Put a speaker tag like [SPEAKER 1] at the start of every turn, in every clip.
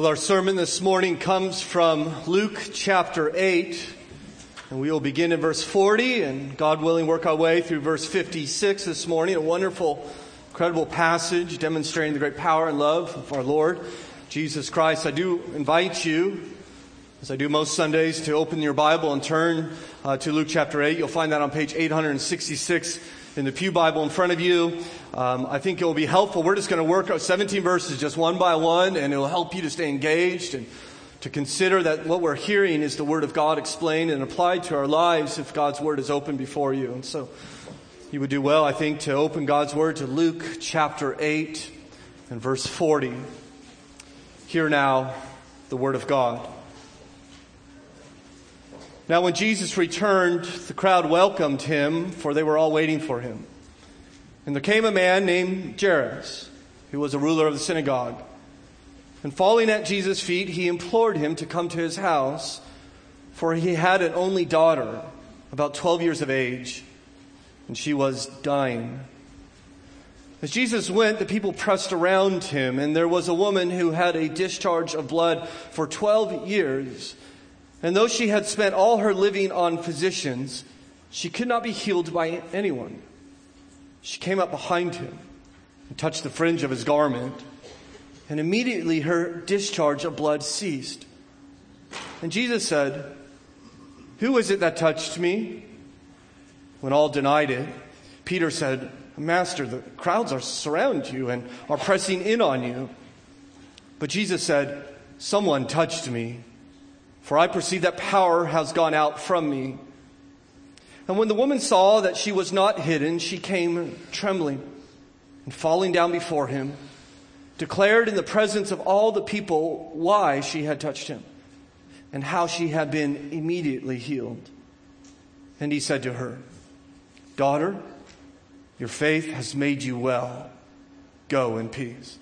[SPEAKER 1] Well, our sermon this morning comes from Luke chapter 8, and we will begin in verse 40 and God willing work our way through verse 56 this morning. A wonderful, incredible passage demonstrating the great power and love of our Lord Jesus Christ. I do invite you, as I do most Sundays, to open your Bible and turn uh, to Luke chapter 8. You'll find that on page 866 in the Pew Bible in front of you. Um, I think it will be helpful. We're just going to work out 17 verses just one by one, and it will help you to stay engaged and to consider that what we're hearing is the Word of God explained and applied to our lives if God's Word is open before you. And so you would do well, I think, to open God's Word to Luke chapter 8 and verse 40. Hear now the Word of God. Now, when Jesus returned, the crowd welcomed him, for they were all waiting for him. And there came a man named Jairus, who was a ruler of the synagogue. And falling at Jesus' feet, he implored him to come to his house, for he had an only daughter, about 12 years of age, and she was dying. As Jesus went, the people pressed around him, and there was a woman who had a discharge of blood for 12 years. And though she had spent all her living on physicians, she could not be healed by anyone. She came up behind him and touched the fringe of his garment, and immediately her discharge of blood ceased. And Jesus said, Who is it that touched me? When all denied it, Peter said, Master, the crowds are surround you and are pressing in on you. But Jesus said, Someone touched me for I perceive that power has gone out from me. And when the woman saw that she was not hidden, she came trembling and falling down before him, declared in the presence of all the people why she had touched him and how she had been immediately healed. And he said to her, Daughter, your faith has made you well. Go in peace.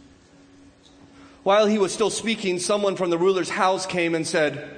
[SPEAKER 1] While he was still speaking, someone from the ruler's house came and said,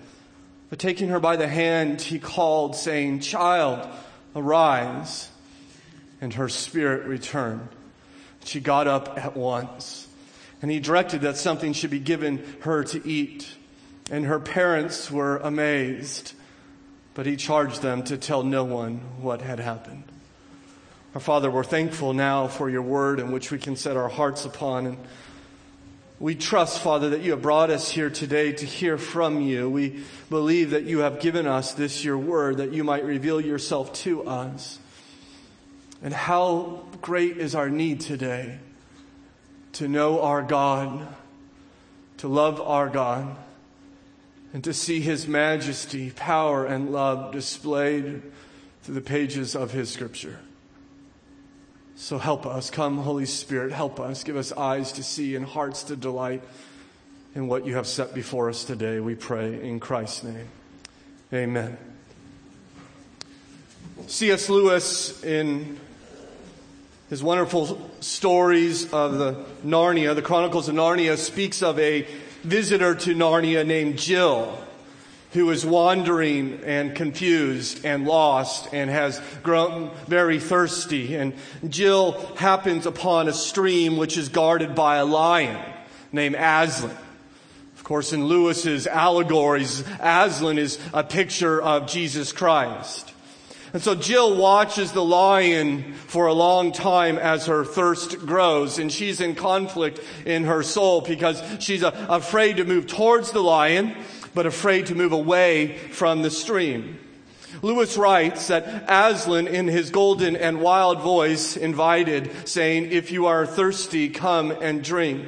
[SPEAKER 1] But taking her by the hand, he called, saying, Child, arise. And her spirit returned. She got up at once. And he directed that something should be given her to eat. And her parents were amazed. But he charged them to tell no one what had happened. Our Father, we're thankful now for your word in which we can set our hearts upon. And we trust, Father, that you have brought us here today to hear from you. We believe that you have given us this, your word, that you might reveal yourself to us. And how great is our need today to know our God, to love our God, and to see his majesty, power, and love displayed through the pages of his scripture. So help us. Come, Holy Spirit, help us. Give us eyes to see and hearts to delight in what you have set before us today. We pray in Christ's name. Amen. C.S. Lewis, in his wonderful stories of the Narnia, the Chronicles of Narnia, speaks of a visitor to Narnia named Jill who is wandering and confused and lost and has grown very thirsty. And Jill happens upon a stream which is guarded by a lion named Aslan. Of course, in Lewis's allegories, Aslan is a picture of Jesus Christ. And so Jill watches the lion for a long time as her thirst grows and she's in conflict in her soul because she's afraid to move towards the lion but afraid to move away from the stream. Lewis writes that Aslan, in his golden and wild voice, invited, saying, If you are thirsty, come and drink.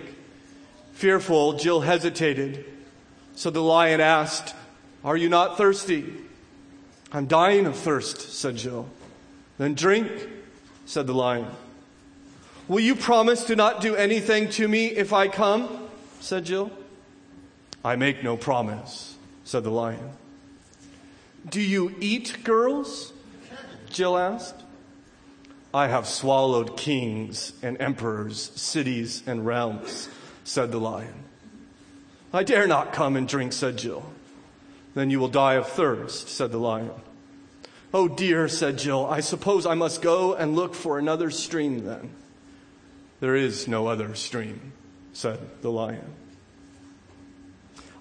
[SPEAKER 1] Fearful, Jill hesitated. So the lion asked, Are you not thirsty? I'm dying of thirst, said Jill. Then drink, said the lion. Will you promise to not do anything to me if I come? said Jill. I make no promise, said the lion. Do you eat girls? Jill asked. I have swallowed kings and emperors, cities and realms, said the lion. I dare not come and drink, said Jill. Then you will die of thirst, said the lion. Oh dear, said Jill, I suppose I must go and look for another stream then. There is no other stream, said the lion.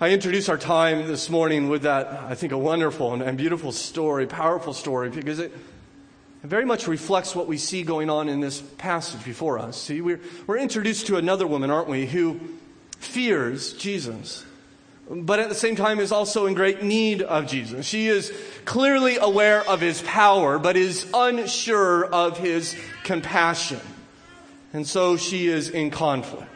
[SPEAKER 1] I introduce our time this morning with that, I think, a wonderful and, beautiful story, powerful story, because it, it very much reflects what we see going on in this passage before us. See, we're, we're introduced to another woman, aren't we, who fears Jesus, but at the same time is also in great need of Jesus. She is clearly aware of his power, but is unsure of his compassion. And so she is in conflict.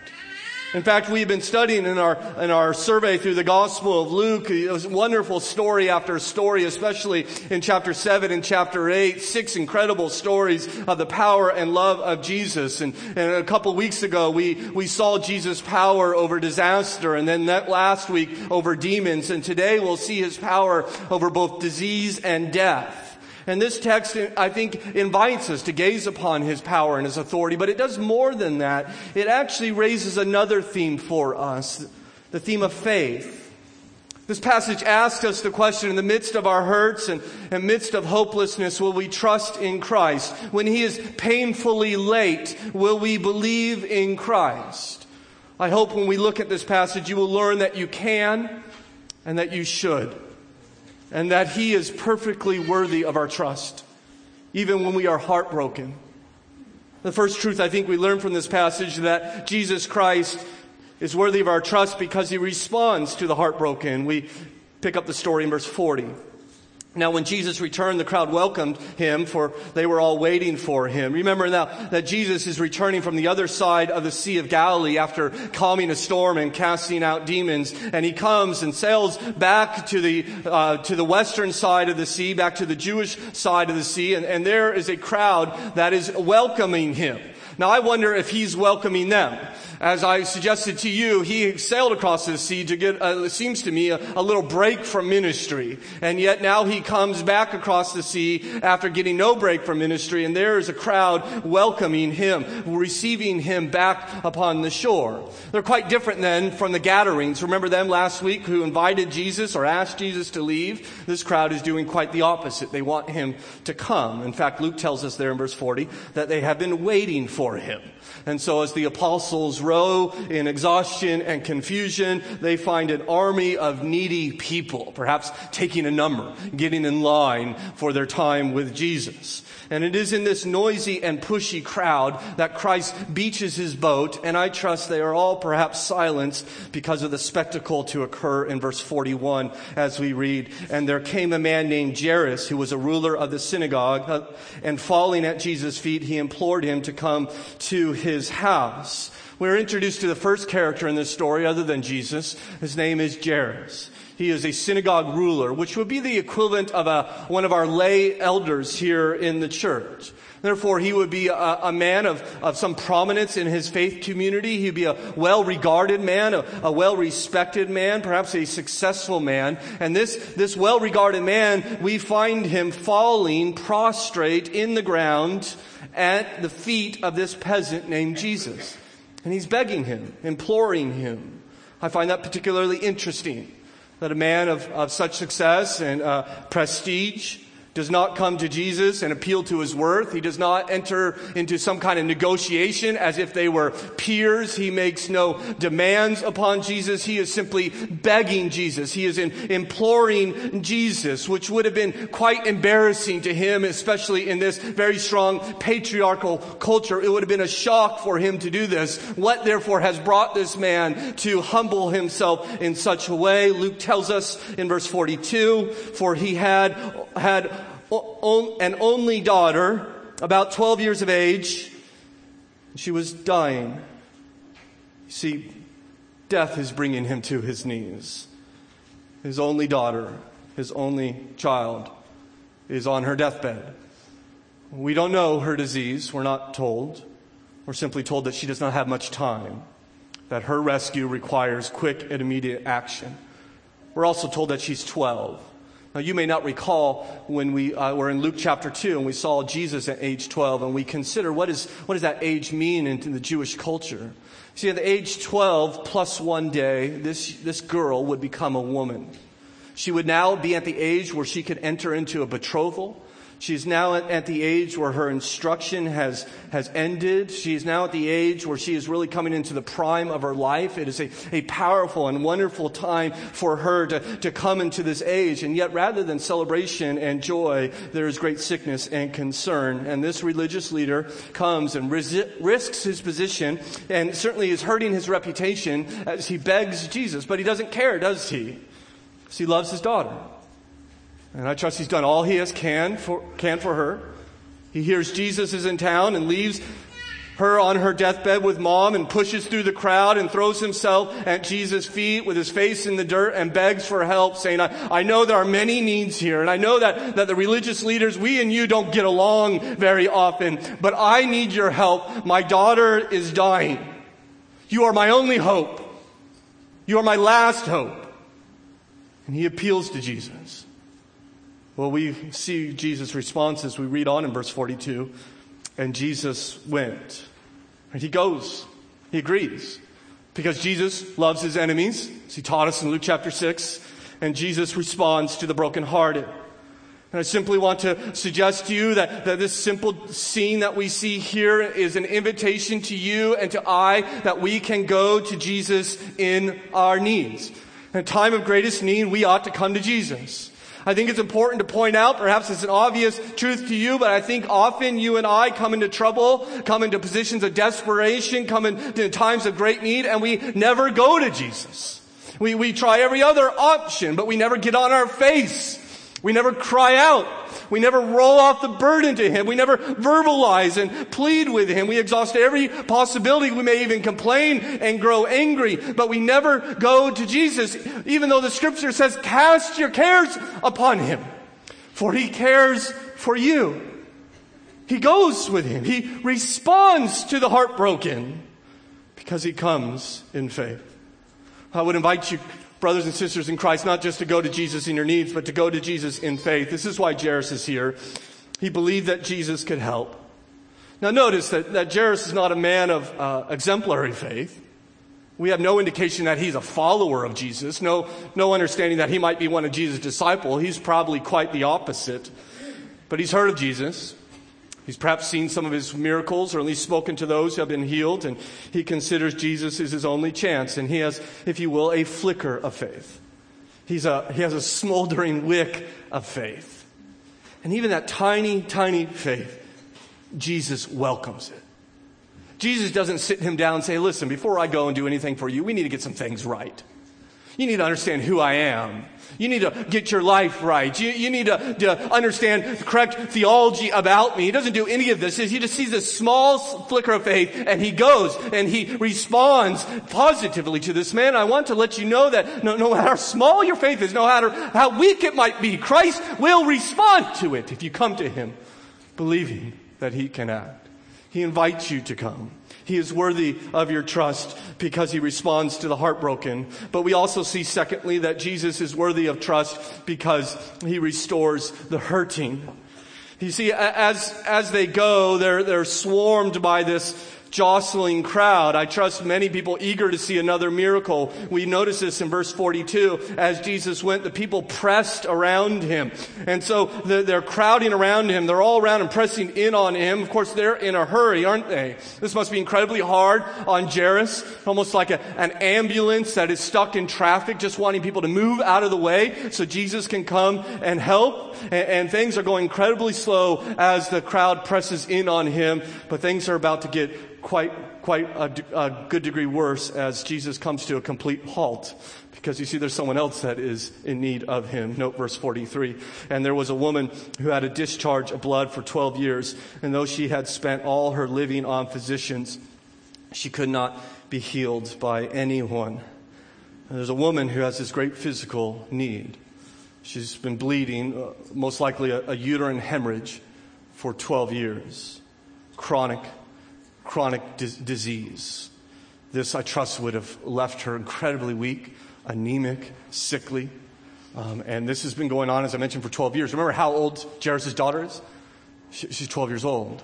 [SPEAKER 1] In fact, we've been studying in our, in our survey through the Gospel of Luke, a wonderful story after story, especially in chapter 7 and chapter 8, six incredible stories of the power and love of Jesus. And, and a couple weeks ago, we, we saw Jesus' power over disaster, and then that last week over demons, and today we'll see his power over both disease and death. And this text, I think, invites us to gaze upon his power and his authority, but it does more than that. It actually raises another theme for us the theme of faith. This passage asks us the question in the midst of our hurts and, and midst of hopelessness, will we trust in Christ? When he is painfully late, will we believe in Christ? I hope when we look at this passage, you will learn that you can and that you should and that He is perfectly worthy of our trust, even when we are heartbroken. The first truth I think we learn from this passage that Jesus Christ is worthy of our trust because He responds to the heartbroken. We pick up the story in verse 40. Now, when Jesus returned, the crowd welcomed him, for they were all waiting for him. Remember now that Jesus is returning from the other side of the Sea of Galilee after calming a storm and casting out demons, and he comes and sails back to the uh, to the western side of the sea, back to the Jewish side of the sea, and, and there is a crowd that is welcoming him. Now, I wonder if he's welcoming them as I suggested to you, he sailed across the sea to get, uh, it seems to me, a, a, little break from ministry. And yet now he comes back across the sea after getting no break from ministry, and there is a crowd welcoming him, receiving him back upon the shore. They're quite different then from the Gadarenes. Remember them last week who invited Jesus or asked Jesus to leave? This crowd is doing quite the opposite. They want him to come. In fact, Luke tells us there in verse 40 that they have been waiting for him. And so as the apostles row in exhaustion and confusion, they find an army of needy people, perhaps taking a number, getting in line for their time with Jesus. And it is in this noisy and pushy crowd that Christ beaches his boat, and I trust they are all perhaps silenced because of the spectacle to occur in verse 41 as we read. And there came a man named Jairus who was a ruler of the synagogue, and falling at Jesus' feet, he implored him to come to his house. We're introduced to the first character in this story other than Jesus. His name is Jairus. He is a synagogue ruler, which would be the equivalent of a, one of our lay elders here in the church. Therefore, he would be a, a man of, of some prominence in his faith community. He'd be a well-regarded man, a, a well-respected man, perhaps a successful man. And this, this well-regarded man, we find him falling prostrate in the ground at the feet of this peasant named Jesus. And he's begging him, imploring him. I find that particularly interesting that a man of, of such success and uh, prestige does not come to Jesus and appeal to his worth. He does not enter into some kind of negotiation as if they were peers. He makes no demands upon Jesus. He is simply begging Jesus. He is in, imploring Jesus, which would have been quite embarrassing to him, especially in this very strong patriarchal culture. It would have been a shock for him to do this. What therefore has brought this man to humble himself in such a way? Luke tells us in verse 42, for he had, had an only daughter, about 12 years of age. She was dying. You see, death is bringing him to his knees. His only daughter, his only child, is on her deathbed. We don't know her disease. We're not told. We're simply told that she does not have much time, that her rescue requires quick and immediate action. We're also told that she's 12. Now, you may not recall when we uh, were in Luke chapter 2 and we saw Jesus at age 12 and we consider what, is, what does that age mean in, the Jewish culture? See, at the age 12 plus one day, this, this girl would become a woman. She would now be at the age where she could enter into a betrothal. She's now at the age where her instruction has, has ended. She's now at the age where she is really coming into the prime of her life. It is a, a powerful and wonderful time for her to, to come into this age. And yet, rather than celebration and joy, there is great sickness and concern. And this religious leader comes and resi- risks his position and certainly is hurting his reputation as he begs Jesus. But he doesn't care, does he? Because he loves his daughter. And I trust he's done all he has can for, can for her. He hears Jesus is in town and leaves her on her deathbed with mom and pushes through the crowd and throws himself at Jesus' feet with his face in the dirt and begs for help saying, I, I know there are many needs here and I know that, that the religious leaders, we and you don't get along very often, but I need your help. My daughter is dying. You are my only hope. You are my last hope. And he appeals to Jesus. Well, we see Jesus' response as we read on in verse 42. And Jesus went. And he goes. He agrees. Because Jesus loves his enemies, as he taught us in Luke chapter 6. And Jesus responds to the brokenhearted. And I simply want to suggest to you that, that this simple scene that we see here is an invitation to you and to I that we can go to Jesus in our needs. In a time of greatest need, we ought to come to Jesus. I think it's important to point out, perhaps it's an obvious truth to you, but I think often you and I come into trouble, come into positions of desperation, come into times of great need, and we never go to Jesus. We, we try every other option, but we never get on our face. We never cry out. We never roll off the burden to Him. We never verbalize and plead with Him. We exhaust every possibility. We may even complain and grow angry, but we never go to Jesus, even though the scripture says, cast your cares upon Him, for He cares for you. He goes with Him. He responds to the heartbroken because He comes in faith. I would invite you brothers and sisters in Christ, not just to go to Jesus in your needs, but to go to Jesus in faith. This is why Jairus is here. He believed that Jesus could help. Now notice that, that Jairus is not a man of uh, exemplary faith. We have no indication that he's a follower of Jesus, no, no understanding that he might be one of Jesus' disciples. He's probably quite the opposite. But he's heard of Jesus. He's perhaps seen some of his miracles or at least spoken to those who have been healed, and he considers Jesus is his only chance. And he has, if you will, a flicker of faith. He's a, he has a smoldering wick of faith. And even that tiny, tiny faith, Jesus welcomes it. Jesus doesn't sit him down and say, listen, before I go and do anything for you, we need to get some things right. You need to understand who I am. You need to get your life right. You, you need to, to, understand the correct theology about me. He doesn't do any of this. He just sees a small flicker of faith and he goes and he responds positively to this man. I want to let you know that no, no matter how small your faith is, no matter how weak it might be, Christ will respond to it if you come to him believing that he can act. He invites you to come. He is worthy of your trust because he responds to the heartbroken. But we also see, secondly, that Jesus is worthy of trust because he restores the hurting. You see, as, as they go, they're, they're swarmed by this jostling crowd. I trust many people eager to see another miracle. We notice this in verse 42. As Jesus went, the people pressed around him. And so they're crowding around him. They're all around and pressing in on him. Of course, they're in a hurry, aren't they? This must be incredibly hard on Jairus. Almost like a, an ambulance that is stuck in traffic, just wanting people to move out of the way so Jesus can come and help. And, and things are going incredibly slow as the crowd presses in on him. But things are about to get quite, quite a, a good degree worse as Jesus comes to a complete halt because you see there's someone else that is in need of him. Note verse 43. And there was a woman who had a discharge of blood for 12 years, and though she had spent all her living on physicians, she could not be healed by anyone. And there's a woman who has this great physical need. She's been bleeding, uh, most likely a, a uterine hemorrhage, for 12 years. Chronic chronic di- disease. This, I trust, would have left her incredibly weak, anemic, sickly. Um, and this has been going on, as I mentioned, for 12 years. Remember how old Jairus' daughter is? She, she's 12 years old.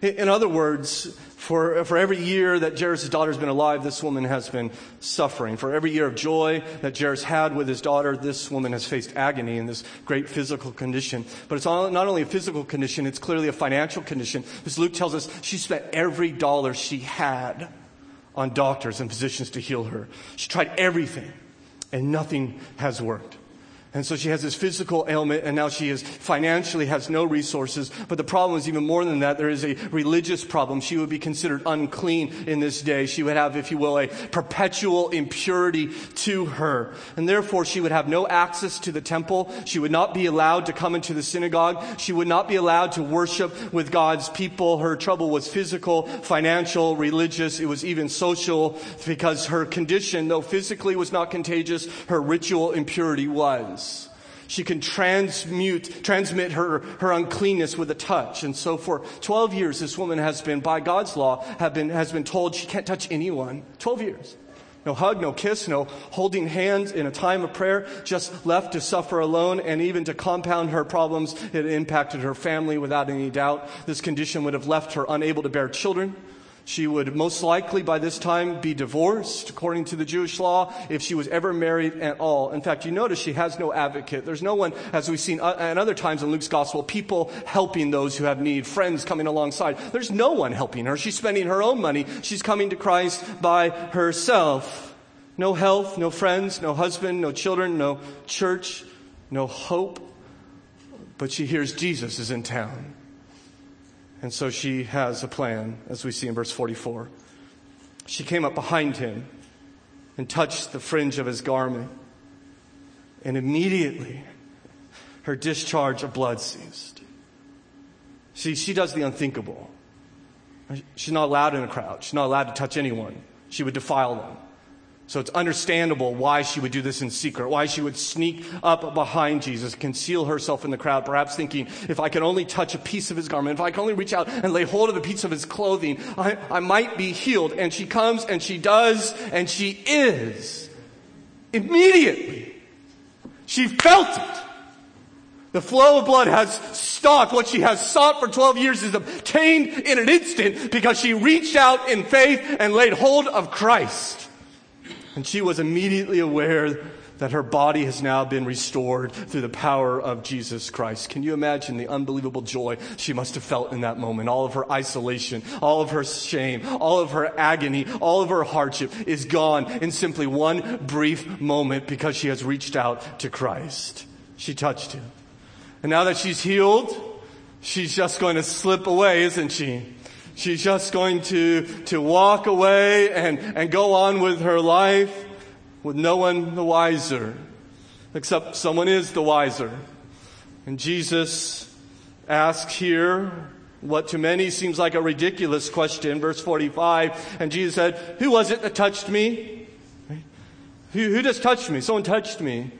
[SPEAKER 1] In, other words, for, for every year that Jairus' daughter has been alive, this woman has been suffering. For every year of joy that Jairus had with his daughter, this woman has faced agony in this great physical condition. But it's not only a physical condition, it's clearly a financial condition. As Luke tells us, she spent every dollar she had on doctors and physicians to heal her. She tried everything, and nothing has worked. And so she has this physical ailment and now she is financially has no resources. But the problem is even more than that. There is a religious problem. She would be considered unclean in this day. She would have, if you will, a perpetual impurity to her. And therefore she would have no access to the temple. She would not be allowed to come into the synagogue. She would not be allowed to worship with God's people. Her trouble was physical, financial, religious. It was even social because her condition, though physically was not contagious, her ritual impurity was. She can transmute, transmit her, her uncleanness with a touch. And so for 12 years, this woman has been, by God's law, have been, has been told she can't touch anyone. 12 years. No hug, no kiss, no holding hands in a time of prayer, just left to suffer alone. And even to compound her problems, it impacted her family without any doubt. This condition would have left her unable to bear children. She would most likely by this time be divorced according to the Jewish law if she was ever married at all. In fact, you notice she has no advocate. There's no one, as we've seen uh, at other times in Luke's gospel, people helping those who have need, friends coming alongside. There's no one helping her. She's spending her own money. She's coming to Christ by herself. No health, no friends, no husband, no children, no church, no hope. But she hears Jesus is in town. And so she has a plan, as we see in verse 44. She came up behind him and touched the fringe of his garment. And immediately her discharge of blood ceased. See, she does the unthinkable. She's not allowed in a crowd. She's not allowed to touch anyone. She would defile them. So it's understandable why she would do this in secret, why she would sneak up behind Jesus, conceal herself in the crowd, perhaps thinking, if I can only touch a piece of his garment, if I can only reach out and lay hold of a piece of his clothing, I, I might be healed. And she comes and she does and she is. Immediately. She felt it. The flow of blood has stopped. What she has sought for 12 years is obtained in an instant because she reached out in faith and laid hold of Christ. And she was immediately aware that her body has now been restored through the power of Jesus Christ. Can you imagine the unbelievable joy she must have felt in that moment? All of her isolation, all of her shame, all of her agony, all of her hardship is gone in simply one brief moment because she has reached out to Christ. She touched him. And now that she's healed, she's just going to slip away, isn't she? She's just going to, to walk away and, and go on with her life with no one the wiser, except someone is the wiser. And Jesus asks here what to many seems like a ridiculous question, verse 45. And Jesus said, Who was it that touched me? Who, who just touched me? Someone touched me.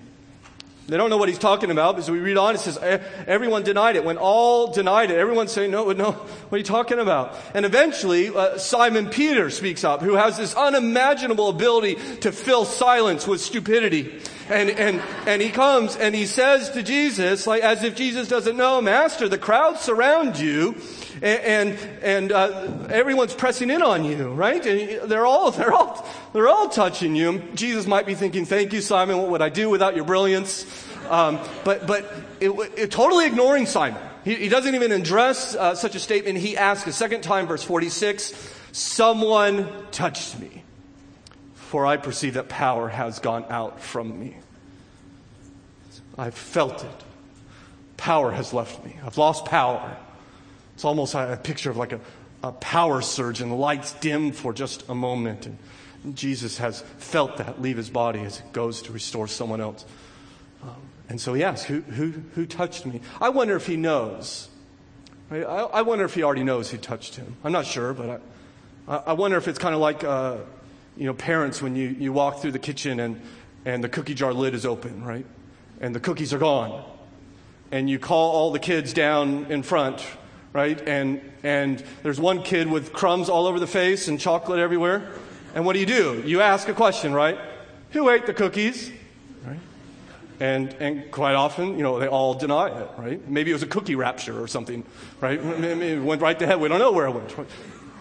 [SPEAKER 1] They don't know what he's talking about because we read on, it says, everyone denied it. When all denied it, everyone's saying, no, no, what are you talking about? And eventually, uh, Simon Peter speaks up, who has this unimaginable ability to fill silence with stupidity. And, and, and he comes and he says to Jesus, like, as if Jesus doesn't know, Master, the crowds surround you and, and, and uh, everyone's pressing in on you, right? And they're all, they're all, they're all touching you. Jesus might be thinking, thank you, Simon. What would I do without your brilliance? Um, but, but it, it, totally ignoring Simon. He, he doesn't even address uh, such a statement. He asks a second time, verse 46, someone touched me for I perceive that power has gone out from me. I've felt it. Power has left me. I've lost power. It's almost a picture of like a, a power surge and the lights dim for just a moment. And Jesus has felt that leave his body as it goes to restore someone else. Um, and so he asks, who, who, who touched me? I wonder if he knows. Right? I, I, wonder if he already knows who touched him. I'm not sure, but I, I wonder if it's kind of like, uh, you know, parents when you, you walk through the kitchen and, and the cookie jar lid is open, right? And the cookies are gone. And you call all the kids down in front right? And, and there's one kid with crumbs all over the face and chocolate everywhere. And what do you do? You ask a question, right? Who ate the cookies? Right? And, and quite often, you know, they all deny it, right? Maybe it was a cookie rapture or something, right? Maybe it went right to heaven. We don't know where it went.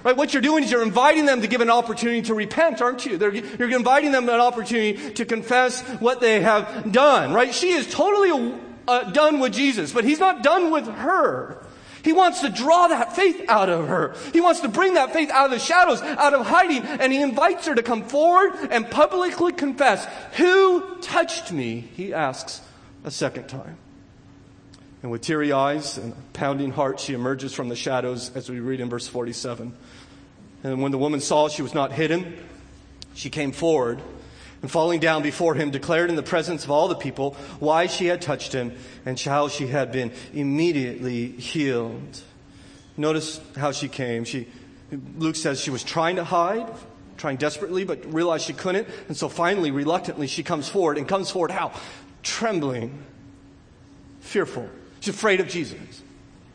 [SPEAKER 1] Right? What you're doing is you're inviting them to give an opportunity to repent, aren't you? They're, you're inviting them an opportunity to confess what they have done, right? She is totally uh, done with Jesus, but he's not done with her. He wants to draw that faith out of her. He wants to bring that faith out of the shadows, out of hiding, and he invites her to come forward and publicly confess, Who touched me? He asks a second time. And with teary eyes and pounding heart, she emerges from the shadows, as we read in verse 47. And when the woman saw she was not hidden, she came forward and falling down before him, declared in the presence of all the people why she had touched him and how she had been immediately healed. Notice how she came. She, Luke says she was trying to hide, trying desperately, but realized she couldn't. And so finally, reluctantly, she comes forward and comes forward how? Trembling, fearful. She's afraid of Jesus.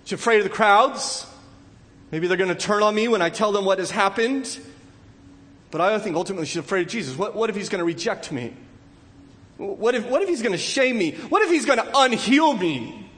[SPEAKER 1] She's afraid of the crowds. Maybe they're going to turn on me when I tell them what has happened. But I think ultimately she's afraid of Jesus. What, what if he's going to reject me? What if, what if he's going to shame me? What if he's going to unheal me?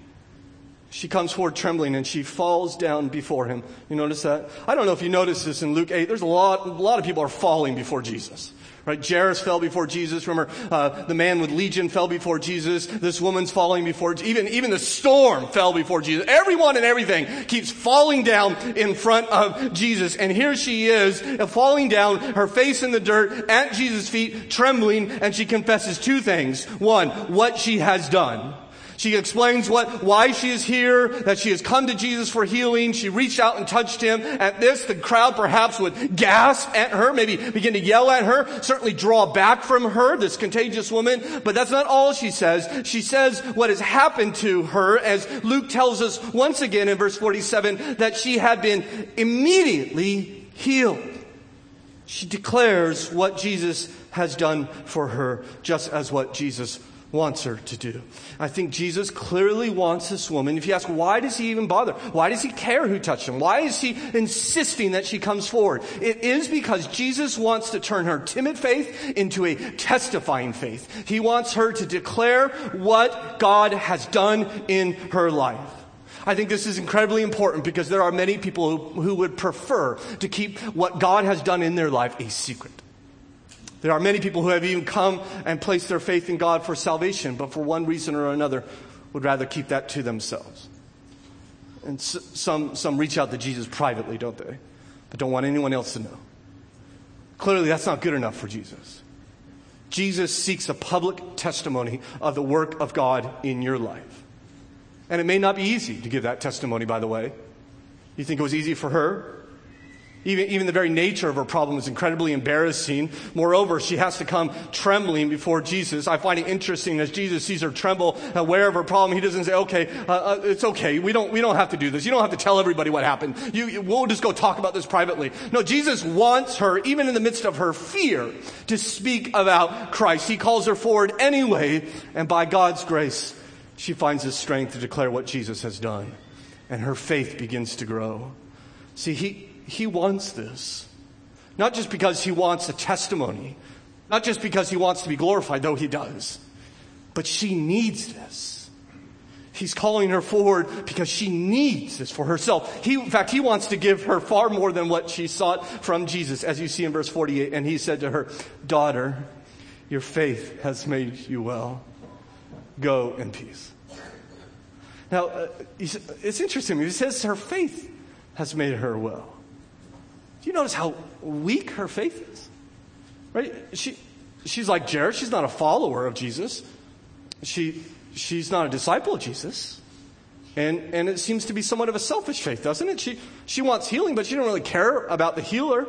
[SPEAKER 1] She comes forward trembling and she falls down before him. You notice that? I don't know if you notice this in Luke 8. There's a lot, a lot of people are falling before Jesus. Right? Jairus fell before Jesus. Remember, uh, the man with legion fell before Jesus. This woman's falling before, even, even the storm fell before Jesus. Everyone and everything keeps falling down in front of Jesus. And here she is, uh, falling down, her face in the dirt, at Jesus' feet, trembling, and she confesses two things. One, what she has done. She explains what, why she is here, that she has come to Jesus for healing. She reached out and touched him. At this, the crowd perhaps would gasp at her, maybe begin to yell at her, certainly draw back from her, this contagious woman. But that's not all she says. She says what has happened to her, as Luke tells us once again in verse 47, that she had been immediately healed. She declares what Jesus has done for her, just as what Jesus wants her to do. I think Jesus clearly wants this woman. If you ask, why does he even bother? Why does he care who touched him? Why is he insisting that she comes forward? It is because Jesus wants to turn her timid faith into a testifying faith. He wants her to declare what God has done in her life. I think this is incredibly important because there are many people who, who would prefer to keep what God has done in their life a secret. There are many people who have even come and placed their faith in God for salvation, but for one reason or another would rather keep that to themselves. And some, some reach out to Jesus privately, don't they? But don't want anyone else to know. Clearly, that's not good enough for Jesus. Jesus seeks a public testimony of the work of God in your life. And it may not be easy to give that testimony, by the way. You think it was easy for her? Even, even the very nature of her problem is incredibly embarrassing. Moreover, she has to come trembling before Jesus. I find it interesting as Jesus sees her tremble, aware of her problem. He doesn't say, okay, uh, uh, it's okay. We don't, we don't have to do this. You don't have to tell everybody what happened. You, we'll just go talk about this privately. No, Jesus wants her, even in the midst of her fear, to speak about Christ. He calls her forward anyway, and by God's grace, she finds the strength to declare what Jesus has done. And her faith begins to grow. See, he, he wants this. Not just because he wants a testimony, not just because he wants to be glorified, though he does, but she needs this. He's calling her forward because she needs this for herself. He, in fact, he wants to give her far more than what she sought from Jesus, as you see in verse 48. And he said to her, Daughter, your faith has made you well. Go in peace. Now, uh, it's interesting. He says her faith has made her well. Do you notice how weak her faith is? Right? She, she's like Jairus. She's not a follower of Jesus. She, she's not a disciple of Jesus. And, and it seems to be somewhat of a selfish faith, doesn't it? She, she wants healing, but she doesn't really care about the healer.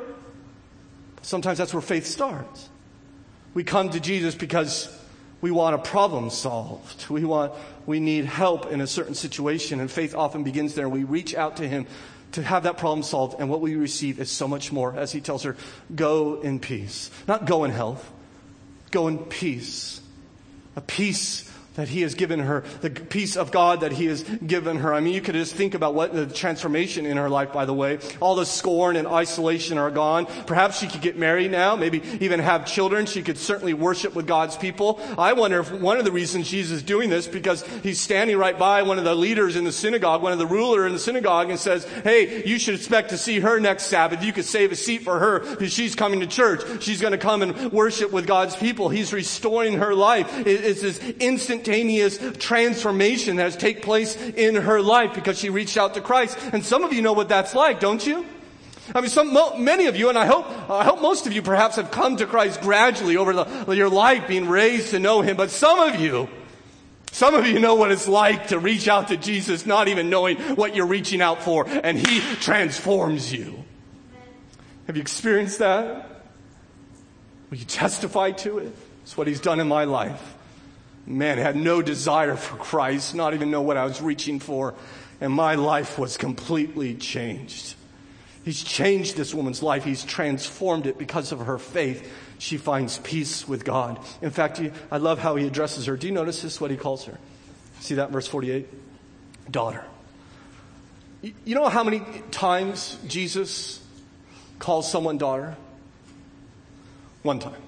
[SPEAKER 1] Sometimes that's where faith starts. We come to Jesus because we want a problem solved. We want, we need help in a certain situation, and faith often begins there. We reach out to Him to have that problem solved. And what we receive is so much more, as he tells her, go in peace. Not go in health, go in peace. A peace that he has given her, the peace of God that he has given her. I mean, you could just think about what the transformation in her life, by the way. All the scorn and isolation are gone. Perhaps she could get married now, maybe even have children. She could certainly worship with God's people. I wonder if one of the reasons Jesus is doing this because he's standing right by one of the leaders in the synagogue, one of the ruler in the synagogue and says, Hey, you should expect to see her next Sabbath. You could save a seat for her because she's coming to church. She's going to come and worship with God's people. He's restoring her life. It's this instant instantaneous transformation that has taken place in her life because she reached out to Christ. And some of you know what that's like, don't you? I mean, some, many of you, and I hope, I hope most of you perhaps have come to Christ gradually over the, your life being raised to know Him, but some of you, some of you know what it's like to reach out to Jesus not even knowing what you're reaching out for, and He transforms you. Have you experienced that? Will you testify to it? It's what He's done in my life man, had no desire for Christ, not even know what I was reaching for, and my life was completely changed. He's changed this woman's life. He's transformed it because of her faith. She finds peace with God. In fact, I love how he addresses her. Do you notice this, what he calls her? See that verse 48? Daughter. You know how many times Jesus calls someone daughter? One time.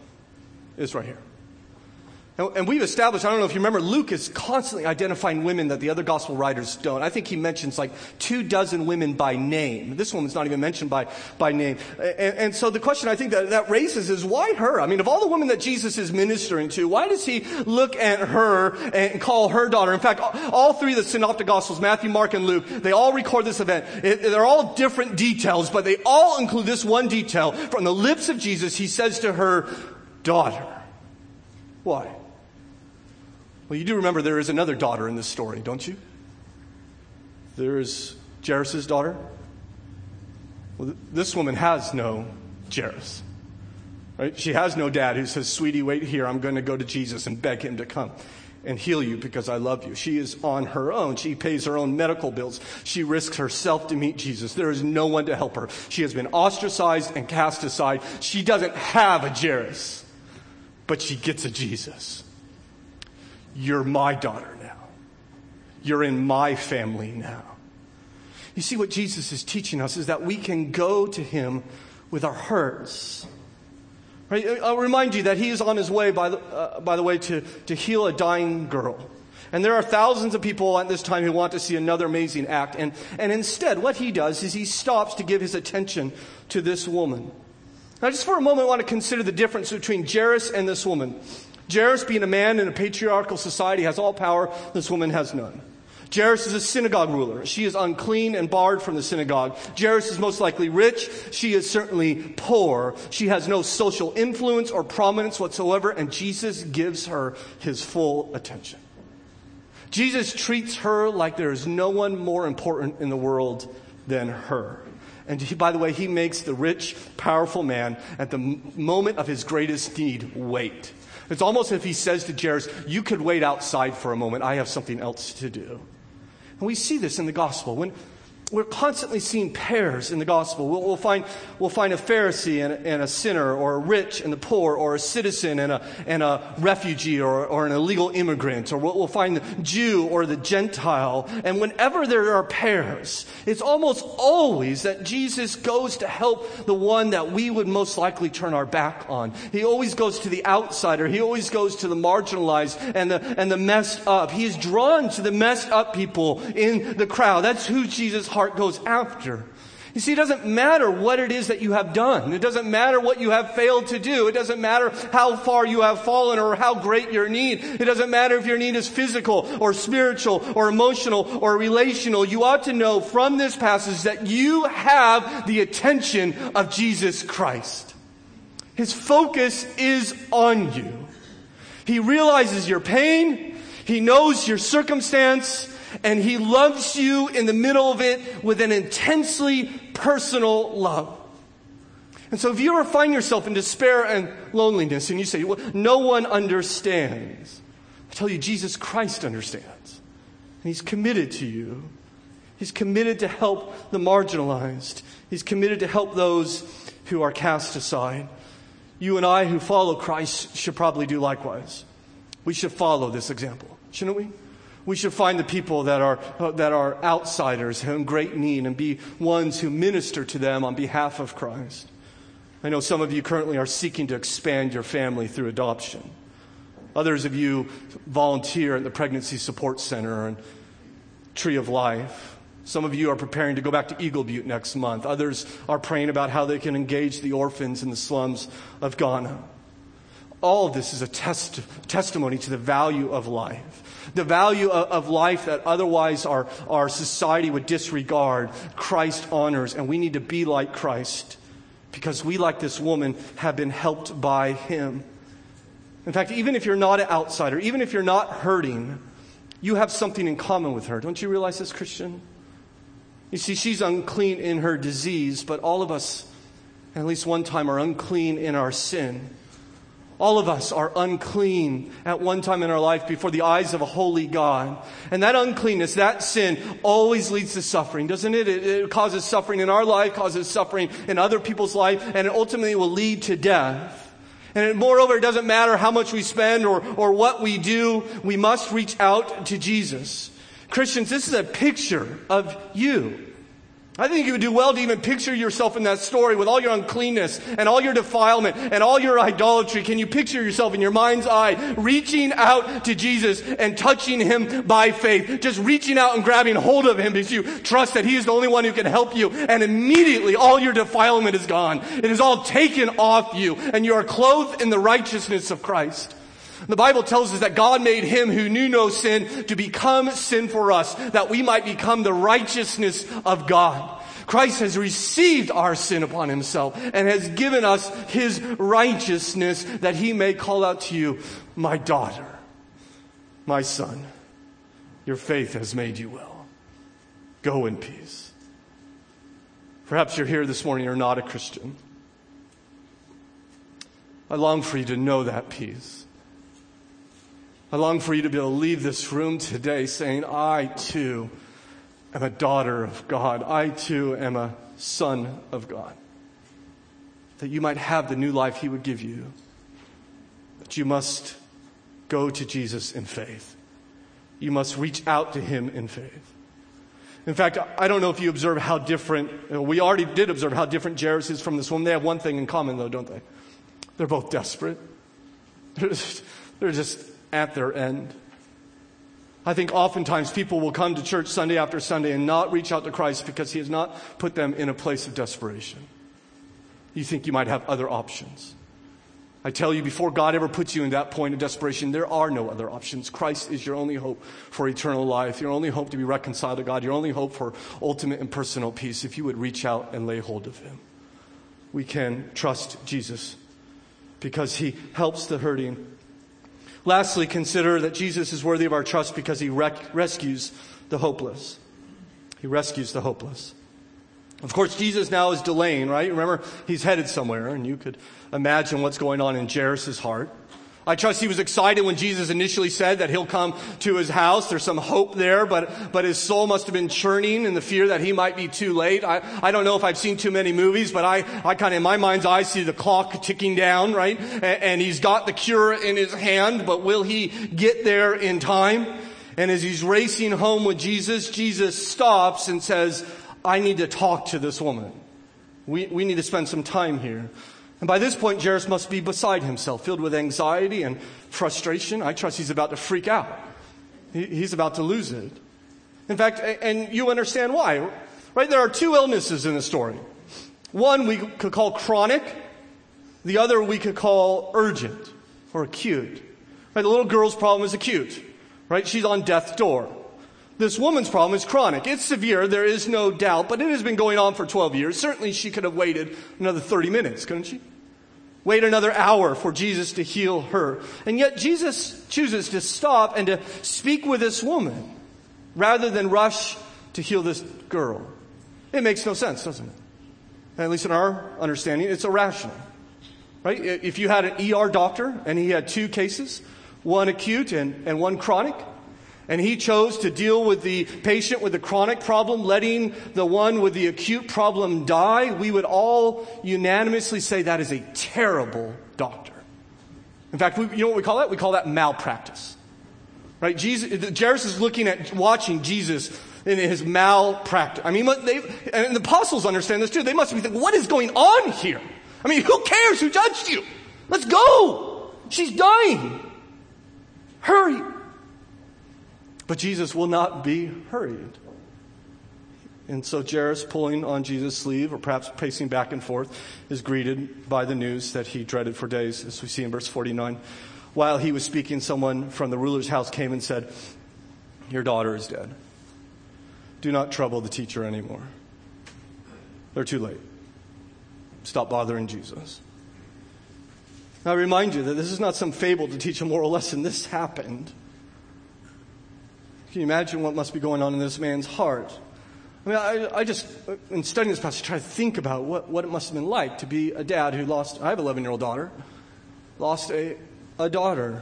[SPEAKER 1] It's right here. And we've established, I don't know if you remember, Luke is constantly identifying women that the other gospel writers don't. I think he mentions like two dozen women by name. This woman's not even mentioned by, by name. And, and so the question I think that, that raises is why her? I mean, of all the women that Jesus is ministering to, why does he look at her and call her daughter? In fact, all three of the synoptic gospels, Matthew, Mark, and Luke, they all record this event. It, they're all different details, but they all include this one detail. From the lips of Jesus, he says to her, daughter. Why? Well, you do remember there is another daughter in this story, don't you? There is Jairus' daughter. Well, this woman has no Jairus. Right? She has no dad who says, Sweetie, wait here. I'm going to go to Jesus and beg him to come and heal you because I love you. She is on her own. She pays her own medical bills. She risks herself to meet Jesus. There is no one to help her. She has been ostracized and cast aside. She doesn't have a Jairus, but she gets a Jesus. You're my daughter now. You're in my family now. You see, what Jesus is teaching us is that we can go to him with our hurts. Right? I'll remind you that he is on his way, by the, uh, by the way, to, to heal a dying girl. And there are thousands of people at this time who want to see another amazing act. And, and instead, what he does is he stops to give his attention to this woman. Now, just for a moment, I want to consider the difference between Jairus and this woman. Jairus, being a man in a patriarchal society, has all power. This woman has none. Jairus is a synagogue ruler. She is unclean and barred from the synagogue. Jairus is most likely rich. She is certainly poor. She has no social influence or prominence whatsoever, and Jesus gives her his full attention. Jesus treats her like there is no one more important in the world than her. And he, by the way, he makes the rich, powerful man at the moment of his greatest need wait. It's almost as if he says to Jairus, You could wait outside for a moment. I have something else to do. And we see this in the gospel. When, we're constantly seeing pairs in the gospel. We'll, we'll, find, we'll find a Pharisee and, and, a sinner, or a rich and the poor, or a citizen and a, and a refugee, or, or an illegal immigrant, or we'll, we'll find the Jew or the Gentile. And whenever there are pairs, it's almost always that Jesus goes to help the one that we would most likely turn our back on. He always goes to the outsider. He always goes to the marginalized and the, and the messed up. He is drawn to the messed up people in the crowd. That's who Jesus heart goes after. You see, it doesn't matter what it is that you have done. It doesn't matter what you have failed to do. It doesn't matter how far you have fallen or how great your need. It doesn't matter if your need is physical or spiritual or emotional or relational. You ought to know from this passage that you have the attention of Jesus Christ. His focus is on you. He realizes your pain. He knows your circumstance and He loves you in the middle of it with an intensely personal love. And so if you ever find yourself in despair and loneliness and you say, well, no one understands, I tell you, Jesus Christ understands. And He's committed to you. He's committed to help the marginalized. He's committed to help those who are cast aside. You and I who follow Christ should probably do likewise. We should follow this example, shouldn't we? We should find the people that are, uh, that are outsiders in great need and be ones who minister to them on behalf of Christ. I know some of you currently are seeking to expand your family through adoption. Others of you volunteer at the Pregnancy Support Center and Tree of Life. Some of you are preparing to go back to Eagle Butte next month. Others are praying about how they can engage the orphans in the slums of Ghana. All of this is a test, testimony to the value of life the value of, of life that otherwise our, our society would disregard, Christ honors, and we need to be like Christ because we, like this woman, have been helped by him. In fact, even if you're not an outsider, even if you're not hurting, you have something in common with her. Don't you realize this, Christian? You see, she's unclean in her disease, but all of us, at least one time, are unclean in our sin. All of us are unclean at one time in our life before the eyes of a holy God. And that uncleanness, that sin, always leads to suffering, doesn't it? It, it causes suffering in our life, causes suffering in other people's life, and it ultimately will lead to death. And moreover, it doesn't matter how much we spend or, or what we do, we must reach out to Jesus. Christians, this is a picture of you. I think you would do well to even picture yourself in that story with all your uncleanness and all your defilement and all your idolatry. Can you picture yourself in your mind's eye reaching out to Jesus and touching him by faith? Just reaching out and grabbing hold of him because you trust that he is the only one who can help you. And immediately all your defilement is gone. It is all taken off you and you are clothed in the righteousness of Christ. The Bible tells us that God made him who knew no sin to become sin for us, that we might become the righteousness of God. Christ has received our sin upon himself and has given us his righteousness that he may call out to you, my daughter, my son, your faith has made you well. Go in peace. Perhaps you're here this morning, you're not a Christian. I long for you to know that peace. I long for you to be able to leave this room today saying, I too am a daughter of God. I too am a son of God. That you might have the new life He would give you. But you must go to Jesus in faith. You must reach out to Him in faith. In fact, I don't know if you observe how different, we already did observe how different Jairus is from this woman. They have one thing in common though, don't they? They're both desperate. They're just, they're just at their end. I think oftentimes people will come to church Sunday after Sunday and not reach out to Christ because He has not put them in a place of desperation. You think you might have other options. I tell you, before God ever puts you in that point of desperation, there are no other options. Christ is your only hope for eternal life, your only hope to be reconciled to God, your only hope for ultimate and personal peace if you would reach out and lay hold of Him. We can trust Jesus because He helps the hurting Lastly, consider that Jesus is worthy of our trust because he rec- rescues the hopeless. He rescues the hopeless. Of course, Jesus now is delaying, right? Remember, he's headed somewhere, and you could imagine what's going on in Jairus' heart. I trust he was excited when Jesus initially said that he'll come to his house. There's some hope there, but, but his soul must have been churning in the fear that he might be too late. I, I don't know if I've seen too many movies, but I, I kind of in my mind's eye see the clock ticking down, right? And, and he's got the cure in his hand, but will he get there in time? And as he's racing home with Jesus, Jesus stops and says, I need to talk to this woman. We, we need to spend some time here. And by this point, Jairus must be beside himself, filled with anxiety and frustration. I trust he's about to freak out. He's about to lose it. In fact, and you understand why, right? There are two illnesses in the story. One we could call chronic, the other we could call urgent or acute. Right? The little girl's problem is acute, right? She's on death's door. This woman's problem is chronic. It's severe, there is no doubt, but it has been going on for 12 years. Certainly she could have waited another 30 minutes, couldn't she? Wait another hour for Jesus to heal her. And yet Jesus chooses to stop and to speak with this woman rather than rush to heal this girl. It makes no sense, doesn't it? At least in our understanding, it's irrational. Right? If you had an ER doctor and he had two cases, one acute and, and one chronic, and he chose to deal with the patient with the chronic problem, letting the one with the acute problem die. We would all unanimously say that is a terrible doctor. In fact, we, you know what we call that? We call that malpractice. Right? Jesus, Jairus is looking at, watching Jesus in his malpractice. I mean, they, and the apostles understand this too. They must be thinking, what is going on here? I mean, who cares who judged you? Let's go. She's dying. Hurry. But Jesus will not be hurried. And so Jairus, pulling on Jesus' sleeve, or perhaps pacing back and forth, is greeted by the news that he dreaded for days, as we see in verse 49. While he was speaking, someone from the ruler's house came and said, Your daughter is dead. Do not trouble the teacher anymore. They're too late. Stop bothering Jesus. Now, I remind you that this is not some fable to teach a moral lesson. This happened. Can you imagine what must be going on in this man's heart? I mean, I, I just, in studying this passage, try to think about what, what it must have been like to be a dad who lost, I have an 11 year old daughter, lost a, a daughter.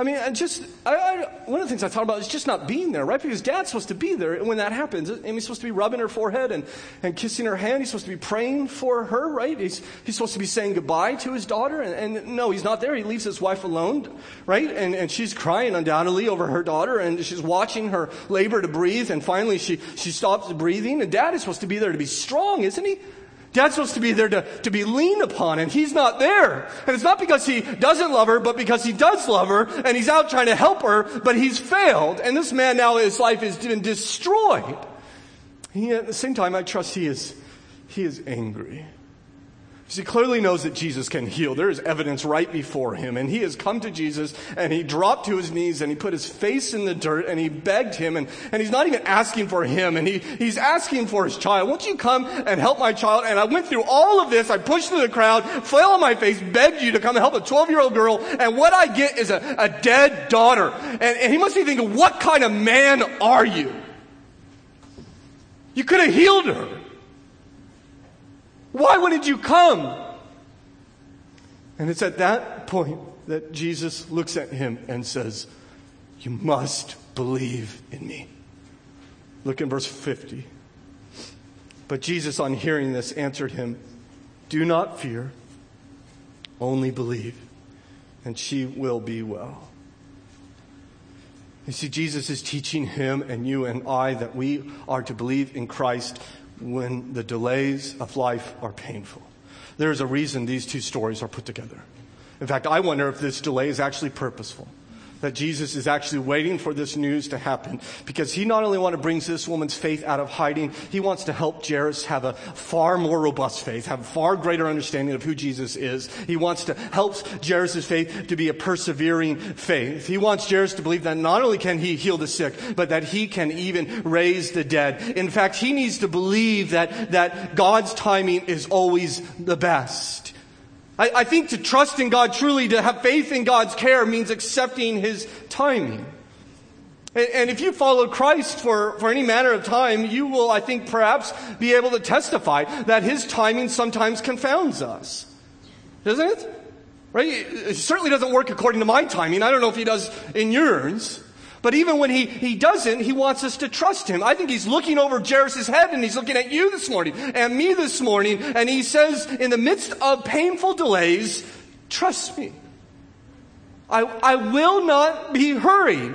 [SPEAKER 1] I mean, and just, I, I, one of the things I thought about is just not being there, right? Because dad's supposed to be there. And when that happens, Amy's supposed to be rubbing her forehead and, and kissing her hand. He's supposed to be praying for her, right? He's, he's supposed to be saying goodbye to his daughter. And, and no, he's not there. He leaves his wife alone, right? And, and she's crying undoubtedly over her daughter and she's watching her labor to breathe. And finally she, she stops breathing. And dad is supposed to be there to be strong, isn't he? Dad's supposed to be there to, to be leaned upon, and he's not there. And it's not because he doesn't love her, but because he does love her, and he's out trying to help her, but he's failed. And this man now, his life has been destroyed. He, at the same time, I trust he is, he is angry. He clearly knows that Jesus can heal. There is evidence right before him. And he has come to Jesus and he dropped to his knees and he put his face in the dirt and he begged him. And, and he's not even asking for him. And he, he's asking for his child. Won't you come and help my child? And I went through all of this. I pushed through the crowd, fell on my face, begged you to come and help a 12 year old girl. And what I get is a, a dead daughter. And, and he must be thinking, what kind of man are you? You could have healed her. Why wouldn't you come? And it's at that point that Jesus looks at him and says, You must believe in me. Look in verse 50. But Jesus, on hearing this, answered him, Do not fear, only believe, and she will be well. You see, Jesus is teaching him and you and I that we are to believe in Christ when the delays of life are painful. There's a reason these two stories are put together. In fact, I wonder if this delay is actually purposeful that Jesus is actually waiting for this news to happen because he not only wants to bring this woman's faith out of hiding, he wants to help Jairus have a far more robust faith, have far greater understanding of who Jesus is. He wants to help Jairus' faith to be a persevering faith. He wants Jairus to believe that not only can he heal the sick, but that he can even raise the dead. In fact, he needs to believe that, that God's timing is always the best. I, I think to trust in God truly, to have faith in God's care means accepting His timing. And, if you follow Christ for, for any manner of time, you will, I think, perhaps be able to testify that His timing sometimes confounds us. Doesn't it? Right? It certainly doesn't work according to my timing. I don't know if He does in yours. But even when he, he doesn't, he wants us to trust him. I think he's looking over Jairus' head and he's looking at you this morning and me this morning. And he says, in the midst of painful delays, trust me. I, I will not be hurried,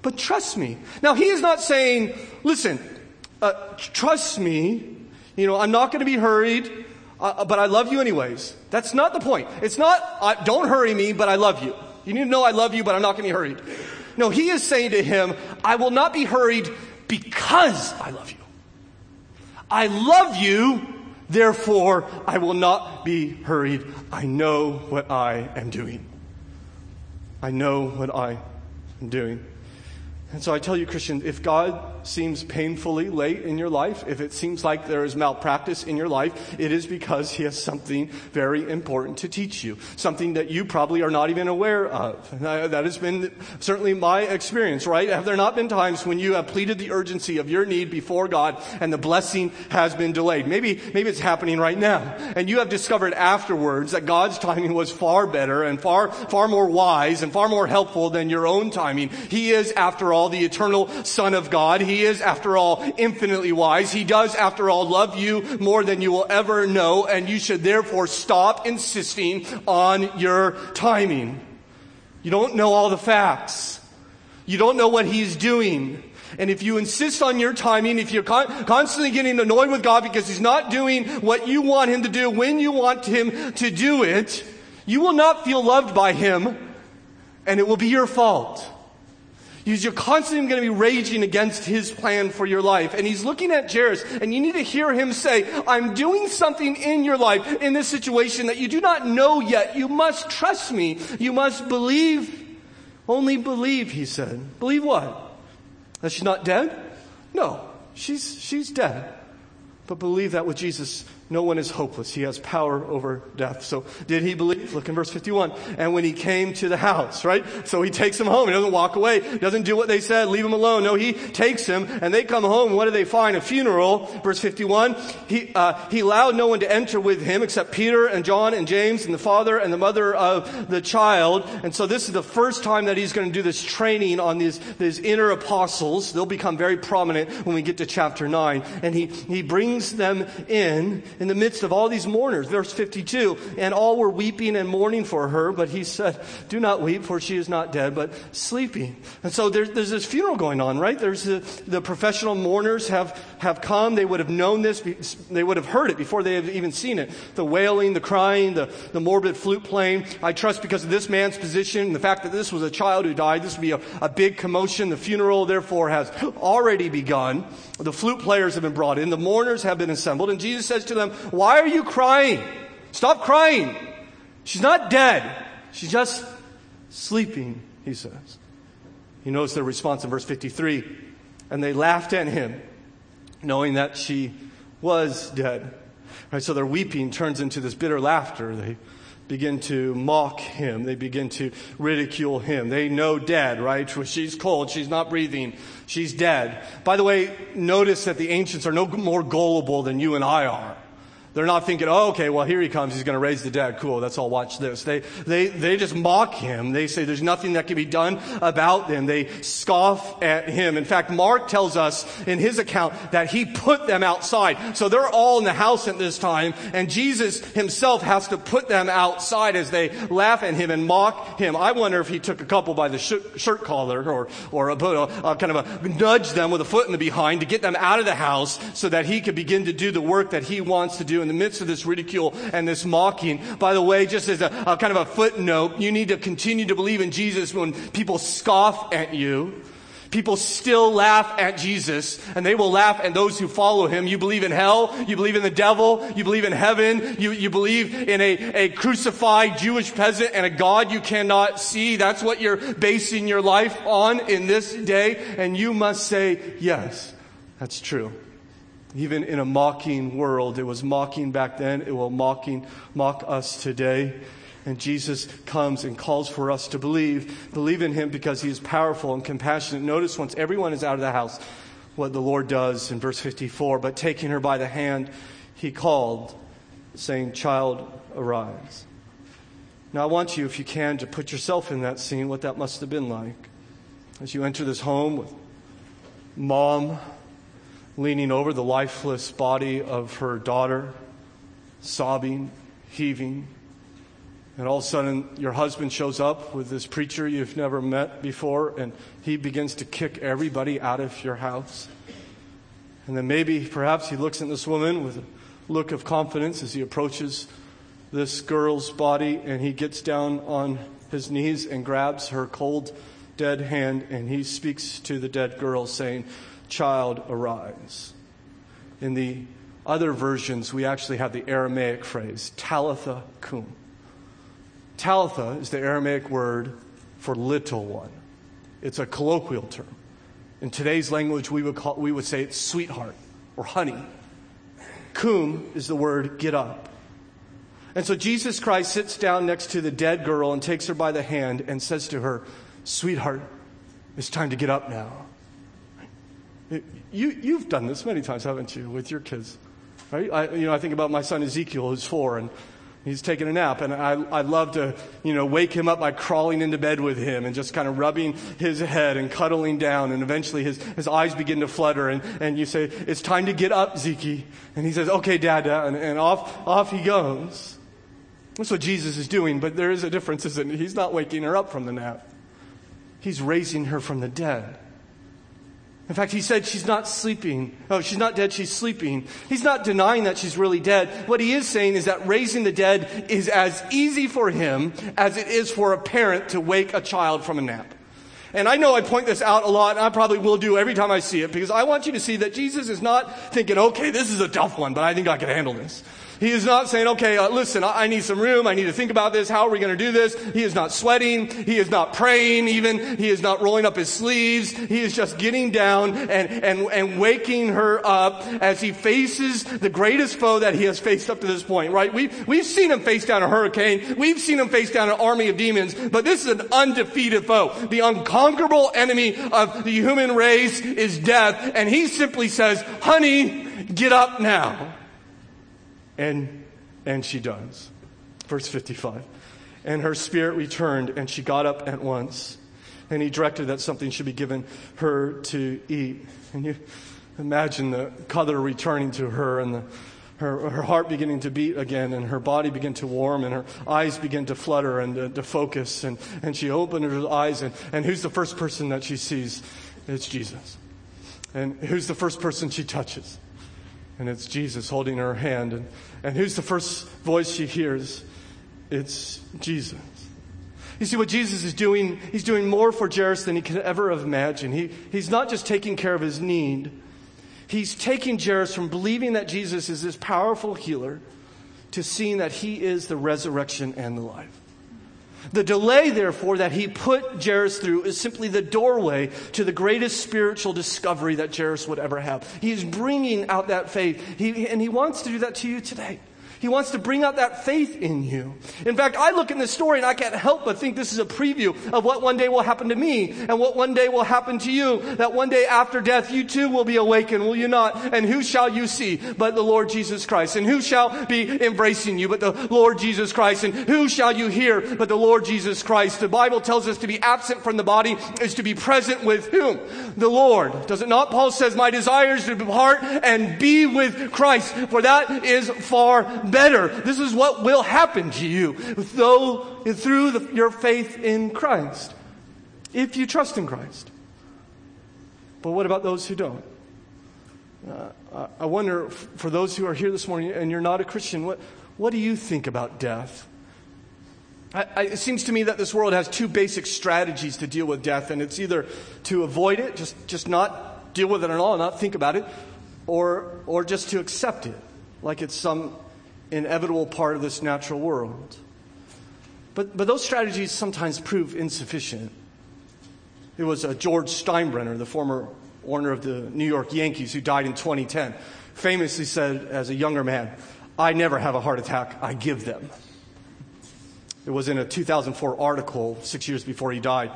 [SPEAKER 1] but trust me. Now he is not saying, listen, uh, trust me. You know, I'm not going to be hurried, uh, but I love you anyways. That's not the point. It's not, uh, don't hurry me, but I love you. You need to know I love you, but I'm not going to be hurried. No, he is saying to him, I will not be hurried because I love you. I love you, therefore I will not be hurried. I know what I am doing. I know what I am doing. And so I tell you, Christian, if God seems painfully late in your life, if it seems like there is malpractice in your life, it is because He has something very important to teach you. Something that you probably are not even aware of. That has been certainly my experience, right? Have there not been times when you have pleaded the urgency of your need before God and the blessing has been delayed? Maybe, maybe it's happening right now. And you have discovered afterwards that God's timing was far better and far, far more wise and far more helpful than your own timing. He is, after all, the eternal Son of God. He is, after all, infinitely wise. He does, after all, love you more than you will ever know, and you should therefore stop insisting on your timing. You don't know all the facts. You don't know what He's doing. And if you insist on your timing, if you're con- constantly getting annoyed with God because He's not doing what you want Him to do when you want Him to do it, you will not feel loved by Him, and it will be your fault. You're constantly going to be raging against his plan for your life. And he's looking at Jairus, and you need to hear him say, I'm doing something in your life, in this situation that you do not know yet. You must trust me. You must believe. Only believe, he said. Believe what? That she's not dead? No, she's, she's dead. But believe that with Jesus, no one is hopeless. He has power over death. So did he believe? Look in verse 51. And when he came to the house, right? So he takes him home. He doesn't walk away. He doesn't do what they said. Leave him alone. No, he takes him and they come home. What do they find? A funeral. Verse 51. He, uh, he allowed no one to enter with him except Peter and John and James and the father and the mother of the child. And so this is the first time that he's going to do this training on these, these inner apostles. They'll become very prominent when we get to chapter 9. And he, he brings them in in the midst of all these mourners. Verse 52, and all were weeping and mourning for her, but he said, do not weep for she is not dead, but sleeping. And so there's, there's this funeral going on, right? There's the, the professional mourners have, have come. They would have known this. They would have heard it before they have even seen it. The wailing, the crying, the, the morbid flute playing. I trust because of this man's position, and the fact that this was a child who died, this would be a, a big commotion. The funeral, therefore, has already begun. The flute players have been brought in. The mourners have been assembled. And Jesus says to them, Why are you crying? Stop crying. She's not dead. She's just sleeping, he says. He knows their response in verse 53. And they laughed at him, knowing that she was dead. Right, so their weeping turns into this bitter laughter. They begin to mock him. They begin to ridicule him. They know dead, right? She's cold. She's not breathing. She's dead. By the way, notice that the ancients are no more gullible than you and I are. They're not thinking, oh, okay, well, here he comes. He's going to raise the dead. Cool. Let's all watch this. They, they, they just mock him. They say there's nothing that can be done about them. They scoff at him. In fact, Mark tells us in his account that he put them outside. So they're all in the house at this time, and Jesus himself has to put them outside as they laugh at him and mock him. I wonder if he took a couple by the shirt collar or, or a, a, a kind of a nudge them with a foot in the behind to get them out of the house so that he could begin to do the work that he wants to do in the midst of this ridicule and this mocking. By the way, just as a, a kind of a footnote, you need to continue to believe in Jesus when people scoff at you. People still laugh at Jesus, and they will laugh at those who follow him. You believe in hell, you believe in the devil, you believe in heaven, you, you believe in a, a crucified Jewish peasant and a God you cannot see. That's what you're basing your life on in this day, and you must say, yes, that's true. Even in a mocking world, it was mocking back then, it will mocking, mock us today. And Jesus comes and calls for us to believe, believe in him because he is powerful and compassionate. Notice once everyone is out of the house, what the Lord does in verse 54. But taking her by the hand, he called, saying, Child, arise. Now I want you, if you can, to put yourself in that scene, what that must have been like. As you enter this home with mom, leaning over the lifeless body of her daughter, sobbing, heaving. And all of a sudden, your husband shows up with this preacher you've never met before, and he begins to kick everybody out of your house. And then maybe, perhaps, he looks at this woman with a look of confidence as he approaches this girl's body, and he gets down on his knees and grabs her cold, dead hand, and he speaks to the dead girl, saying, child arise. In the other versions, we actually have the Aramaic phrase, Talitha cum. Talitha is the Aramaic word for little one. It's a colloquial term. In today's language, we would, call, we would say it's sweetheart or honey. Cum is the word get up. And so Jesus Christ sits down next to the dead girl and takes her by the hand and says to her, Sweetheart, it's time to get up now. You, you've done this many times, haven't you, with your kids? Right? I, you know, I think about my son Ezekiel, who's four, and He's taking a nap, and I, I love to, you know, wake him up by crawling into bed with him and just kind of rubbing his head and cuddling down, and eventually his, his eyes begin to flutter, and, and you say, It's time to get up, Zeke. And he says, Okay, Dad, and, and off, off he goes. That's what Jesus is doing, but there is a difference, isn't it? He's not waking her up from the nap, he's raising her from the dead. In fact, he said she's not sleeping. Oh, she's not dead, she's sleeping. He's not denying that she's really dead. What he is saying is that raising the dead is as easy for him as it is for a parent to wake a child from a nap. And I know I point this out a lot, and I probably will do every time I see it, because I want you to see that Jesus is not thinking, okay, this is a tough one, but I think I can handle this. He is not saying, okay, uh, listen, I, I, need some room. I need to think about this. How are we going to do this? He is not sweating. He is not praying even. He is not rolling up his sleeves. He is just getting down and, and, and waking her up as he faces the greatest foe that he has faced up to this point, right? We've, we've seen him face down a hurricane. We've seen him face down an army of demons, but this is an undefeated foe. The unconquerable enemy of the human race is death. And he simply says, honey, get up now. And, and she does. Verse 55. And her spirit returned, and she got up at once. And he directed that something should be given her to eat. And you imagine the color returning to her and the, her, her heart beginning to beat again and her body begin to warm and her eyes begin to flutter and to, to focus. And, and she opened her eyes and, and who's the first person that she sees? It's Jesus. And who's the first person she touches? And it's Jesus holding her hand. And, and who's the first voice she hears? It's Jesus. You see what Jesus is doing? He's doing more for Jairus than he could ever have imagined. He, he's not just taking care of his need. He's taking Jairus from believing that Jesus is this powerful healer to seeing that he is the resurrection and the life. The delay, therefore, that he put Jairus through is simply the doorway to the greatest spiritual discovery that Jairus would ever have. He's bringing out that faith, he, and he wants to do that to you today. He wants to bring out that faith in you. In fact, I look in this story and I can't help but think this is a preview of what one day will happen to me and what one day will happen to you. That one day after death, you too will be awakened, will you not? And who shall you see but the Lord Jesus Christ? And who shall be embracing you but the Lord Jesus Christ? And who shall you hear but the Lord Jesus Christ? The Bible tells us to be absent from the body is to be present with whom? The Lord. Does it not? Paul says, my desire is to depart and be with Christ, for that is far better. This is what will happen to you though, through the, your faith in Christ, if you trust in Christ. But what about those who don't? Uh, I wonder, for those who are here this morning and you're not a Christian, what, what do you think about death? I, I, it seems to me that this world has two basic strategies to deal with death, and it's either to avoid it, just, just not deal with it at all, not think about it, or, or just to accept it, like it's some inevitable part of this natural world. But, but those strategies sometimes prove insufficient. It was uh, George Steinbrenner, the former owner of the New York Yankees, who died in 2010, famously said as a younger man, I never have a heart attack, I give them. It was in a 2004 article, six years before he died,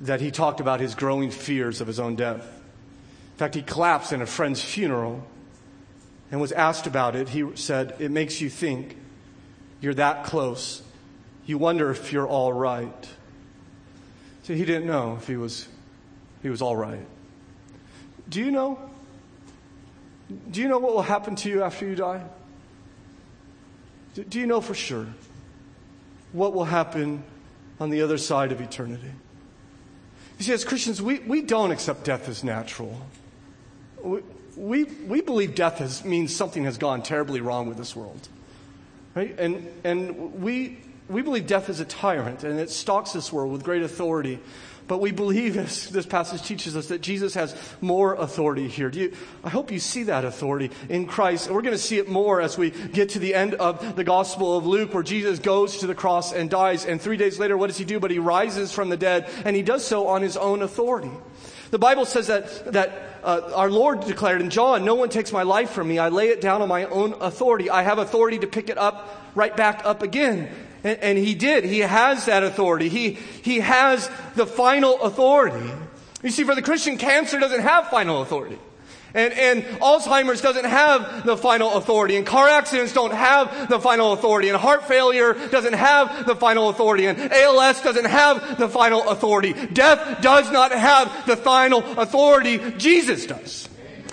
[SPEAKER 1] that he talked about his growing fears of his own death. In fact, he collapsed in a friend's funeral and was asked about it, he said, It makes you think you're that close. You wonder if you're all right. So he didn't know if he was, he was all right. Do you know? Do you know what will happen to you after you die? Do you know for sure what will happen on the other side of eternity? You see, as Christians, we, we don't accept death as natural. We, we, we believe death has, means something has gone terribly wrong with this world. Right? And, and we, we believe death is a tyrant and it stalks this world with great authority. But we believe, as this passage teaches us, that Jesus has more authority here. Do you, I hope you see that authority in Christ. And we're going to see it more as we get to the end of the Gospel of Luke, where Jesus goes to the cross and dies. And three days later, what does he do? But he rises from the dead, and he does so on his own authority. The Bible says that, that uh, our Lord declared in John, No one takes my life from me. I lay it down on my own authority. I have authority to pick it up right back up again. And, and he did. He has that authority. He, he has the final authority. You see, for the Christian, cancer doesn't have final authority. And, and Alzheimer's doesn't have the final authority, and car accidents don't have the final authority, and heart failure doesn't have the final authority, and ALS doesn't have the final authority. Death does not have the final authority. Jesus does.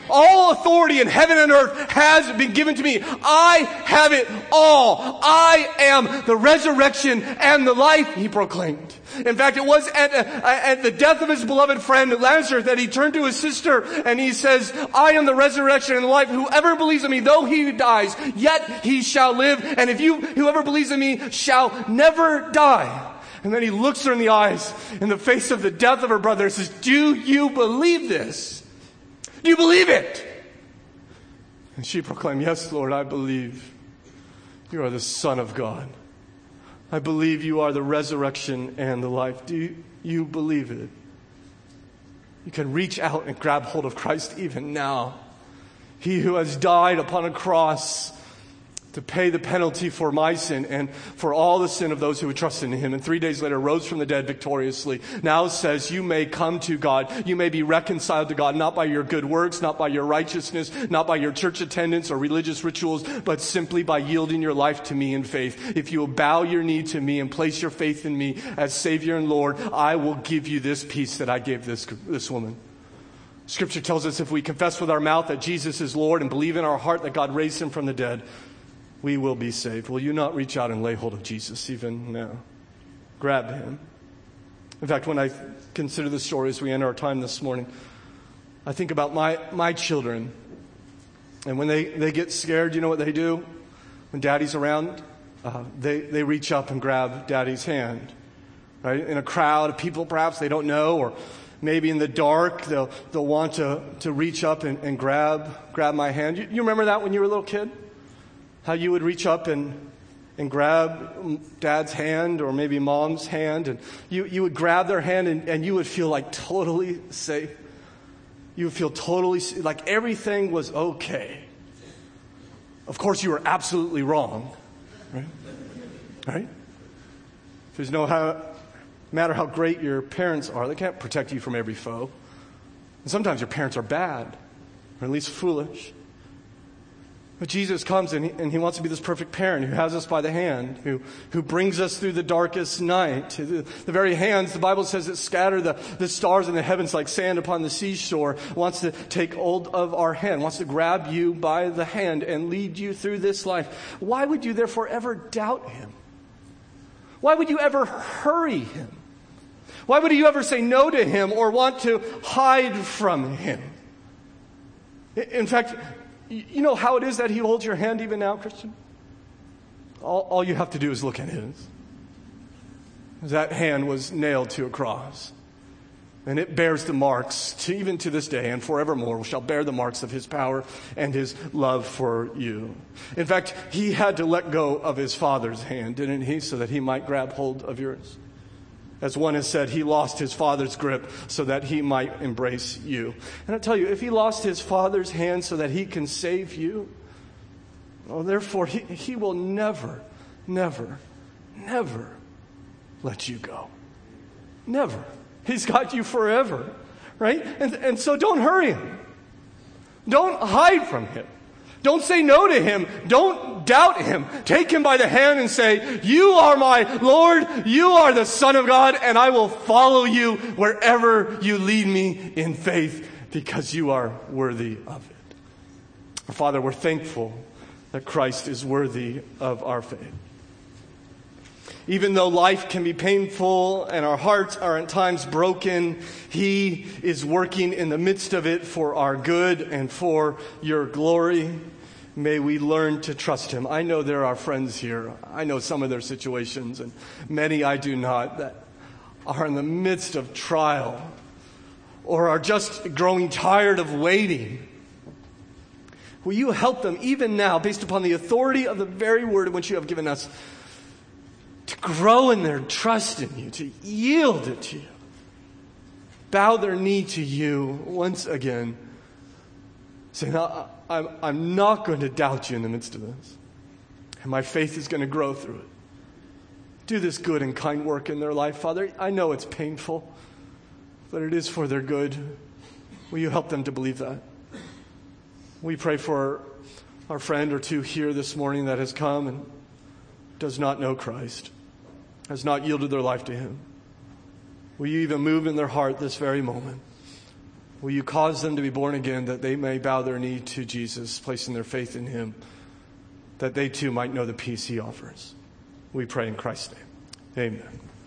[SPEAKER 1] All authority in heaven and earth has been given to me. I have it all. I am the resurrection and the life, he proclaimed. In fact, it was at, uh, at the death of his beloved friend Lazarus that he turned to his sister and he says, I am the resurrection and the life. Whoever believes in me, though he dies, yet he shall live. And if you, whoever believes in me shall never die. And then he looks her in the eyes in the face of the death of her brother and says, do you believe this? Do you believe it? And she proclaimed, Yes, Lord, I believe you are the Son of God. I believe you are the resurrection and the life. Do you, believe it? You can reach out and grab hold of Christ even now. He who has died upon a cross to pay the penalty for my sin and for all the sin of those who would trust in him. And three days later rose from the dead victoriously. Now says you may come to God. You may be reconciled to God, not by your good works, not by your righteousness, not by your church attendance or religious rituals, but simply by yielding your life to me in faith. If you will bow your knee to me and place your faith in me as Savior and Lord, I will give you this peace that I gave this, this woman. Scripture tells us if we confess with our mouth that Jesus is Lord and believe in our heart that God raised him from the dead, we will be saved. Will you not reach out and lay hold of Jesus even now? Grab him. In fact, when I consider the story as we end our time this morning, I think about my, my children. And when they, they get scared, you know what they do? When daddy's around, uh, they, they reach up and grab daddy's hand. Right? In a crowd of people, perhaps they don't know, or maybe in the dark, they'll, they'll want to, to reach up and, and grab, grab my hand. You, you remember that when you were a little kid? How you would reach up and, and grab dad's hand or maybe mom's hand, and you, you would grab their hand and, and you would feel like totally safe. You would feel totally like everything was okay. Of course, you were absolutely wrong, right? Right? There's no how, matter how great your parents are, they can't protect you from every foe. And sometimes your parents are bad, or at least foolish. But Jesus comes and he, and he, wants to be this perfect parent who has us by the hand, who, who brings us through the darkest night. The, the very hands, the Bible says that scatter the, the stars in the heavens like sand upon the seashore, wants to take hold of our hand, wants to grab you by the hand and lead you through this life. Why would you therefore ever doubt him? Why would you ever hurry him? Why would you ever say no to him or want to hide from him? In fact, you know how it is that He holds your hand even now, Christian? All, all you have to do is look at His. That hand was nailed to a cross. And it bears the marks, to, even to this day and forevermore, shall bear the marks of his power and his love for you. In fact, he had to let go of his father's hand, didn't he, so that he might grab hold of yours? As one has said, he lost his father's grip so that he might embrace you. And I tell you, if he lost his father's hand so that he can save you, well, therefore, he, he will never, never, never let you go. Never. He's got you forever, right? And, and so don't hurry him. Don't hide from him. Don't say no to him. Don't doubt him. Take him by the hand and say, You are my Lord. You are the Son of God, and I will follow you wherever you lead me in faith because you are worthy of it. Father, we're thankful that Christ is worthy of our faith. Even though life can be painful and our hearts are at times broken, He is working in the midst of it for our good and for your glory. May we learn to trust Him. I know there are friends here. I know some of their situations, and many I do not, that are in the midst of trial or are just growing tired of waiting. Will you help them even now, based upon the authority of the very word in which you have given us? To grow in their trust in you, to yield it to you, bow their knee to you once again, saying, I'm, I'm not going to doubt you in the midst of this. And my faith is going to grow through it. Do this good and kind work in their life, Father. I know it's painful, but it is for their good. Will you help them to believe that? We pray for our friend or two here this morning that has come and does not know Christ, has not yielded their life to Him. Will you even move in their heart this very moment? Will you cause them to be born again that they may bow their knee to Jesus, placing their faith in Him, that they too might know the peace He offers? We pray in Christ's name. Amen.